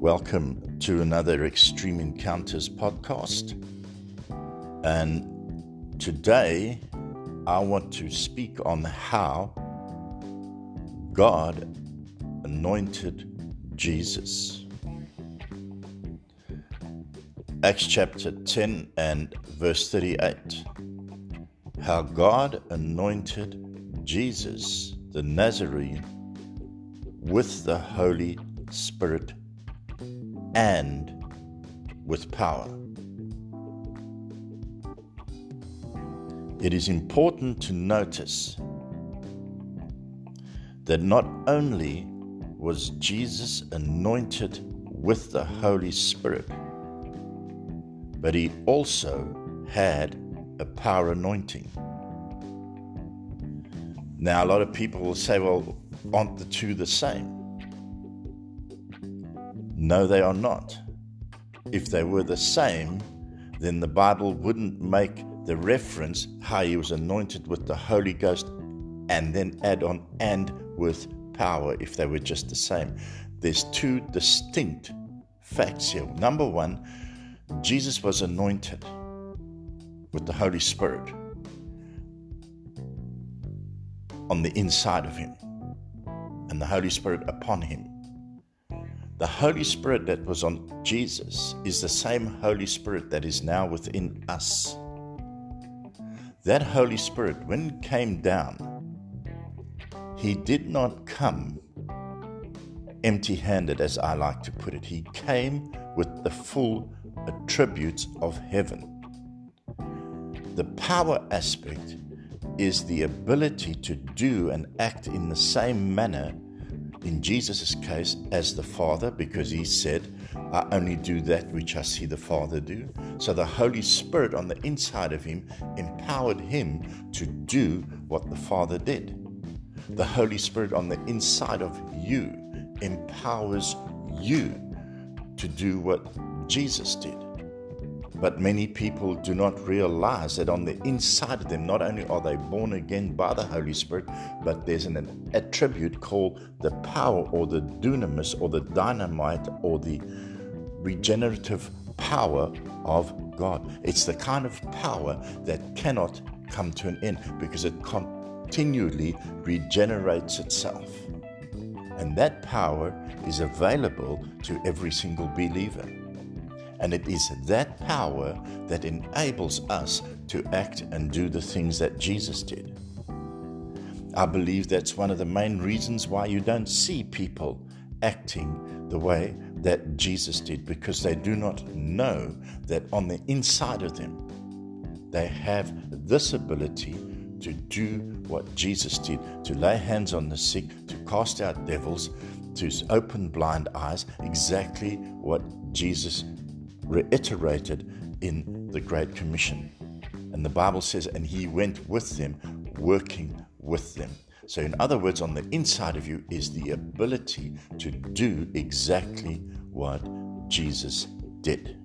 Welcome to another Extreme Encounters podcast. And today I want to speak on how God anointed Jesus. Acts chapter 10 and verse 38. How God anointed Jesus, the Nazarene, with the Holy Spirit and with power. It is important to notice that not only was Jesus anointed with the Holy Spirit, but he also had a power anointing. Now, a lot of people will say, well, aren't the two the same? No, they are not. If they were the same, then the Bible wouldn't make the reference how he was anointed with the Holy Ghost and then add on and with power if they were just the same. There's two distinct facts here. Number one, Jesus was anointed with the Holy Spirit on the inside of him and the Holy Spirit upon him. The Holy Spirit that was on Jesus is the same Holy Spirit that is now within us. That Holy Spirit, when came down, he did not come empty handed, as I like to put it. He came with the full attributes of heaven. The power aspect is the ability to do and act in the same manner in Jesus' case as the Father, because he said, I only do that which I see the Father do. So the Holy Spirit on the inside of him empowered him to do what the Father did. The Holy Spirit on the inside of you empowers you to do what Jesus did. But many people do not realize that on the inside of them, not only are they born again by the Holy Spirit, but there's an attribute called the power or the dunamis or the dynamite or the regenerative power of God. It's the kind of power that cannot come to an end because it continually regenerates itself. And that power is available to every single believer. And it is that power that enables us to act and do the things that Jesus did. I believe that's one of the main reasons why you don't see people acting the way that Jesus did, because they do not know that on the inside of them, they have this ability to do what Jesus did to lay hands on the sick, to cast out devils, to open blind eyes, exactly what Jesus reiterated in the Great Commission. And the Bible says, and he went with them, working with them. So, in other words, on the inside of you is the ability to do exactly what Jesus did.